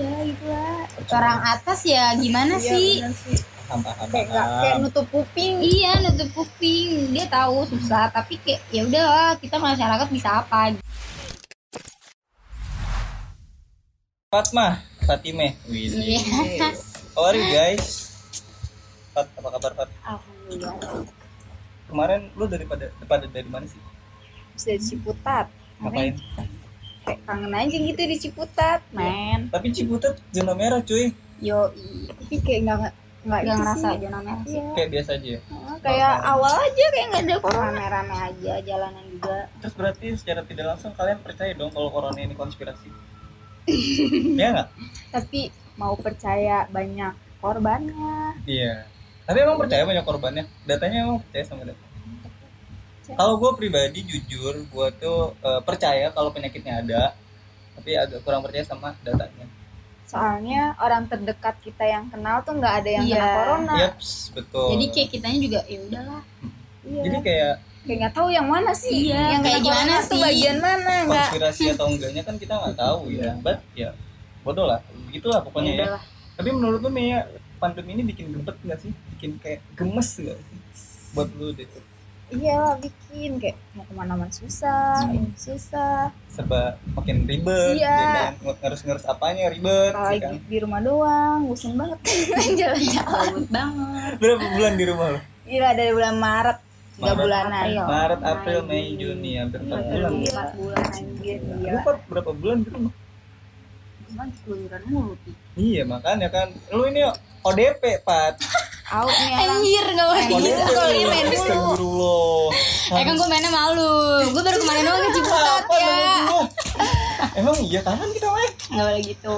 udah gitu lah. Orang atas ya gimana Iya, sih? Kayak kayak nutup kuping. iya nutup kuping. Dia tahu susah tapi kayak ya udah kita masyarakat bisa apa? Fatma Fatime. Wih, Iya. how are you guys? Fat apa kabar Fat? Alhamdulillah. Kemarin lu daripada daripada dari mana sih? Di Ciputat. ngapain Kayak kangen aja gitu di Ciputat, men. tapi Ciputat zona merah cuy. Yo Tapi kayak nggak nggak gak itu ngerasa sih. zona merah sih. Iya. kayak biasa aja. Ya Heeh, Kayak awal aja kayak nggak ada corona. rame-rame aja jalanan juga. Terus berarti secara tidak langsung kalian percaya dong kalau corona ini konspirasi? Ya nggak? Tapi mau percaya banyak korbannya. iya. Tapi emang percaya banyak korbannya? Datanya emang percaya sama data kalau gue pribadi jujur gue tuh eh, percaya kalau penyakitnya ada tapi agak kurang percaya sama datanya Soalnya orang terdekat kita yang kenal tuh nggak ada yang Iya. kena corona. Yaps, betul jadi kayak kitanya juga ya udahlah Iya. jadi kayak kayak nggak tahu yang mana sih. Iya, yang kayak kena gimana sih? bagian mana nggak? konspirasi atau enggaknya kan kita nggak tahu ya but ya bodoh lah begitulah pokoknya ya udahlah. tapi menurut lu nih ya pandemi ini bikin gebet nggak sih bikin kayak gemes nggak sih buat lu deh Iya bikin kayak mau ke mana-mana susah, Hmm. ini susah. serba makin ribet Iya. ya ngerus-ngerus apanya ribet Kalau ya kan di rumah doang, bosan banget jalan-jalan. Banget berapa bulan di rumah lu Gila dari bulan Maret tiga Maret, bulanan. April. Maret April Mei, Mei Juni. Juni hampir empat Iya, bulan iya. empat bulan Anjir. Fat, berapa bulan di rumah cuman keluyuran mulu iya makanya kan lu ini ODP Pat Out nih orang. anjir gak boleh gitu kalau ini main dulu eh kan gue mainnya malu gue baru kemarin doang ke Ciputat ya? Emang iya kapan kita main? nggak boleh gitu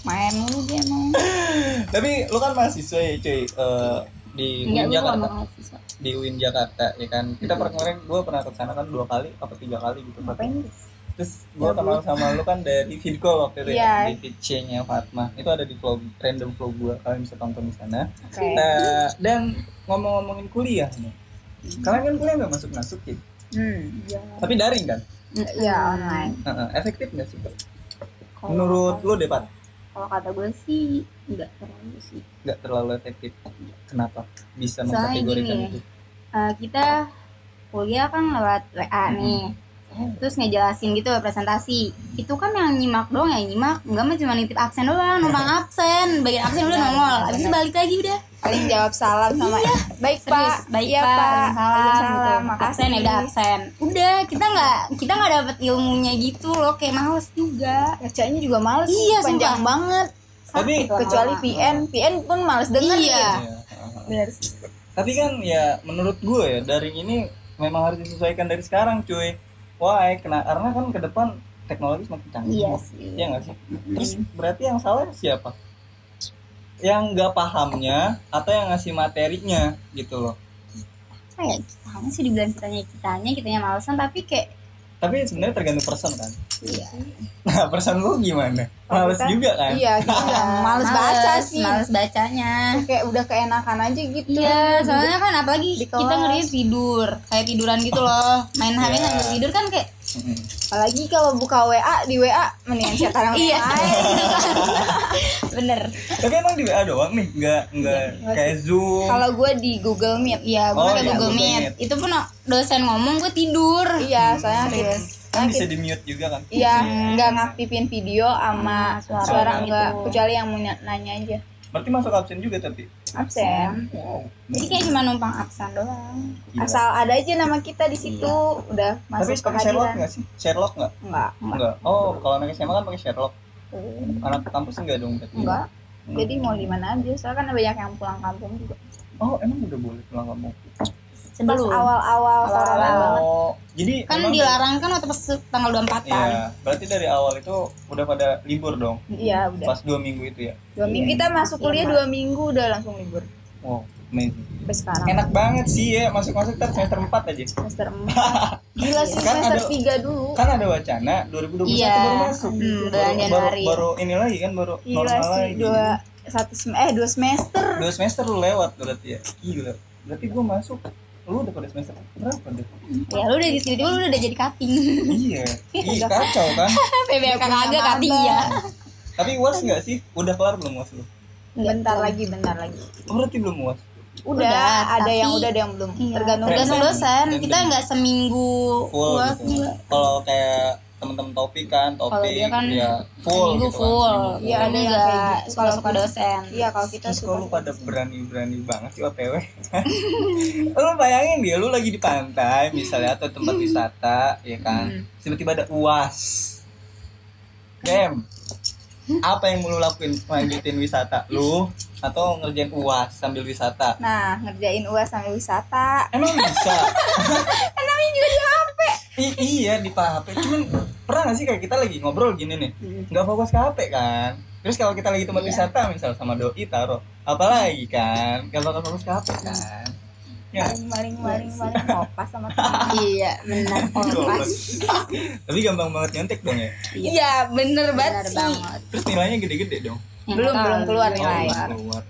main mulu dia emang Tapi lu kan mahasiswa ya cuy eh, di Enggak UIN Jakarta. Di UIN Jakarta ya kan. Kita pernah kemarin gue pernah ke sana kan dua kali apa tiga kali gitu. Ngapain? Terus gue kenal sama lu kan dari feed call waktu itu Iya. ya, di feed nya Fatma. Itu ada di vlog random vlog gue. Kalian bisa tonton di sana. Oke. Eh, dan ngomong-ngomongin kuliah nih. Kalian kan kuliah nggak masuk masuk gitu. Hmm. Iya. Tapi daring kan? Ya online. Heeh, efektif nggak sih? Kalau Menurut kata- lu deh Pat? kalau kata gue sih nggak terlalu sih Nggak terlalu efektif. Kenapa? Bisa Soalnya mengkategorikan gini. itu? Eh, kita kuliah kan lewat WA nih terus ngejelasin gitu presentasi. Itu kan yang nyimak doang yang nyimak. Enggak mah cuma nitip absen doang numpang absen. Bagian absen udah nongol. Benar, abis itu balik lagi udah. Paling jawab salam sama baik Serius, pak, baik iya pak, pak, salam, Waalaikumsalam, gitu. makasih. absen ya udah absen. Udah kita nggak kita nggak dapet ilmunya gitu loh. Kayak males juga. Bacanya juga males, Iya, panjang sumpah. banget. Tapi Kecuali VN, VN pun males denger Iya. ya. Iya. Tapi kan ya menurut gue ya daring ini memang harus disesuaikan dari sekarang cuy. Why? Kena, karena kan ke depan teknologi semakin canggih. Iya sih. Iya nggak sih? Terus berarti yang salah siapa? Yang nggak pahamnya atau yang ngasih materinya gitu loh. kayak kitanya sih dibilang kitanya kitanya kitanya malesan tapi kayak Tapi sebenarnya tergantung person kan. iya Nah, person lu gimana? Kalau Males juga kan? Iya, kita males baca sih. males bacanya Kayak udah keenakan aja gitu. Iya, soalnya kan apalagi kita ngeri tidur, kayak tiduran gitu loh. Main HP Iya. sambil tidur kan kayak. Apalagi kalau buka WA di WA mendingan chat orang Iya. bener. Tapi emang di WA doang nih, nggak nggak nggak kayak Zoom. Kalau gue di Google Meet. Iya, gue Oh, pakai iya, Google Google Meet. Meet. Itu pun dosen ngomong gue tidur. Iya, soalnya kita, kan bisa di mute juga kan? Iya, nggak ngaktifin video sama Hmm, suara suara gitu. enggak, kecuali yang mau ny- nanya aja. Berarti masuk absen juga tapi. Absen. Wow. Jadi kayak cuma numpang absen doang. Gila. Asal ada aja nama kita di situ, udah Iya. Tapi masuk pakai Sherlock nggak sih? Sherlock nggak? Enggak. Enggak. Oh, kalau anak SMA kan pakai Sherlock. Anak kampus enggak dong berarti? Enggak. Jadi mau di mana aja, soalnya kan banyak yang pulang kampung juga. Oh, emang udah boleh pulang kampung? Pas Sebelum. awal-awal corona banget. Oh, jadi Kan dilarang kan waktu pas tanggal 24 kan. Iya, berarti dari awal itu udah pada libur dong. Iya, udah. Pas dua minggu itu ya. Dua minggu kita masuk kuliah dua minggu udah langsung libur. Wow, Sampai sekarang. Enak banget sih ya masuk-masuk ntar semester 4 aja. Semester 4. Gila sih Kan semester ada- 3 dulu. Kan ada wacana 2021 Iya. baru masuk. Hmm, baru, bulan baru, Januari. baru ini lagi kan baru Gila normal sih lagi. dua satu sem eh dua semester. Dua semester lu lewat berarti ya. Gila. Berarti gua masuk lu udah pada semester berapa deh? Ya lu udah tiba-tiba lu udah jadi cutting. iya. Ih, kacau kan? PBK kagak maba. ya. Tapi uas nggak sih? Udah kelar belum uas lu? bentar lagi bentar lagi Oh, berarti belum uas. Udah, Udah, ada tapi- yang udah ada yang belum Iya, tergantung tergantung dosen kita nggak seminggu Full gitu. Kalau kayak teman-teman Topik kan, kalau Topik dia kan ya full seminggu gitu kan, full seminggu Iya, ada yang Enggak, kayak gitu. suka suka dosen iya kalau kita Terus suka lu pada berani-berani banget sih OTW? lu bayangin dia, lu lagi di pantai misalnya atau tempat wisata, ya kan? Hmm. Tiba-tiba ada uas. Dem, apa yang mau lu lakuin? Lanjutin wisata lu atau ngerjain uas sambil wisata? nah ngerjain uas sambil wisata Emang bisa? namanya juga di HP I- iya di HP. Cuman pernah gak sih kayak kita lagi ngobrol gini nih, nggak fokus ke HP kan? Terus kalau kita lagi tempat Iya. wisata misal sama doi taruh, apalagi kan? Gak bakal fokus ke HP kan? Ya. maling maling maling maling ngopas sama teman iya benar kompas Tapi gampang banget nyontek dong ya. iya bener benar banget sih banget Terus nilainya gede-gede dong. Yang Belum, tahu. belum keluar Oh, nilai. keluar.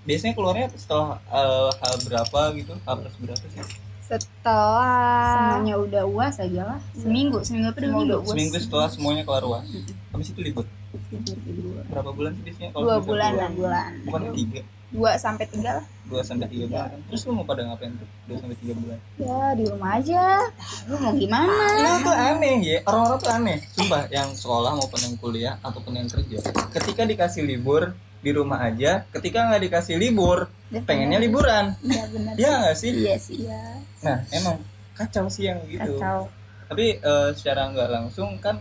Biasanya keluarnya setelah eh, hal berapa gitu? Hal berapa sih? setelah semuanya udah uas aja lah seminggu seminggu apa dua Semua minggu udah uas. Seminggu setelah semuanya keluar uas. Habis itu libur. Berapa bulan sih biasanya? kalau Dua bulan. dua bulan Bukan tiga. Dua sampai tiga lah Dua sampai tiga bulan. Terus lu mau pada ngapain tuh? Dua sampai tiga bulan. ya di rumah aja lu mau gimana Lu tuh aneh ya, orang-orang tuh aneh. Sumpah, yang sekolah maupun yang kuliah ataupun yang kerja. Ketika dikasih libur di rumah aja, ketika nggak dikasih libur, pengennya liburan. iya benar Iya nggak sih? iya sih Nah, emang kacau sih yang gitu. kacau Tapi eh, secara nggak langsung kan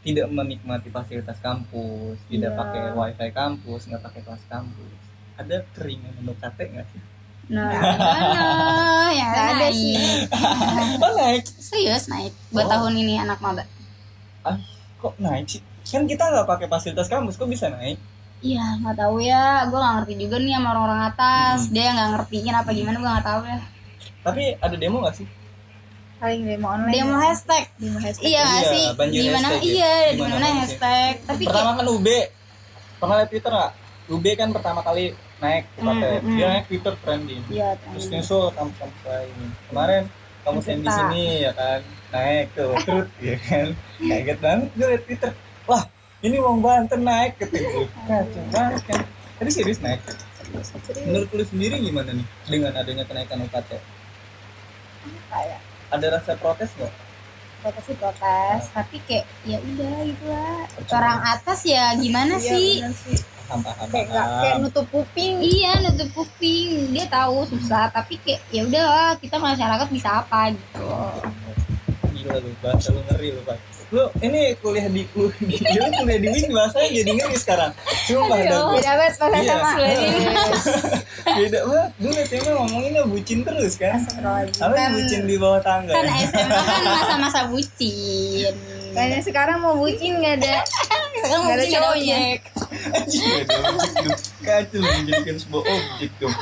tidak menikmati fasilitas kampus, tidak Iya. pakai wifi kampus, nggak pakai kelas kampus. Ada keringan untuk KT nggak sih? nah gimana ya Nggak ada sih. Oh naik, serius naik buat Oh. tahun ini anak maba ah, kok naik sih? Kan kita nggak pakai fasilitas kampus, kok bisa naik? Iya nggak tahu ya, gue nggak ngerti juga nih sama orang-orang atas. Hmm. Dia yang nggak ngertiin apa gimana gue nggak tahu ya. Tapi ada demo nggak sih? paling demo online mau ya. hashtag. demo hashtag Iya nggak Iya, sih? Di mana? ya. Iya Di mana hashtag. Tapi pertama kan UB pernah lihat Twitter nggak? UB kan pertama kali naik ke KT. hmm. dia naik Twitter trending Iya. terus nyusul kampus-kampus lain. Kemarin kampus yang di sini ya kan? Naik tuh terus ya kan? Kaget banget gue liat Twitter. Wah ini Wong Banten naik ketika kacau banget kan tapi serius naik. Menurut lu sendiri gimana nih dengan adanya kenaikan UKT? Kayak ada rasa protes nggak? Protes sih protes Tapi kayak ya udah gitu lah. Orang atas ya gimana Iya, sih? bener sih paham kayak kayak nutup kuping. Iya nutup kuping. Dia tahu susah tapi kayak ya udahlah kita masyarakat bisa apa? Gitu. gila lu bahasa lu ngeri lu pak. Lu ini kuliah di lu di lu kuliah di Win bahasanya jadi ngeri sekarang. Sumpah dah beda banget pas Iya. sama. Beda banget. Dulu SMA ngomonginnya bucin terus kan. Apa Kan- bucin di bawah tangga? Kan SMA kan masa-masa bucin. kayaknya sekarang mau bucin nggak ada Sekarang nggak ada bucin nggak ada cowoknya. Anjing, kacau menjadikan sebuah objek dong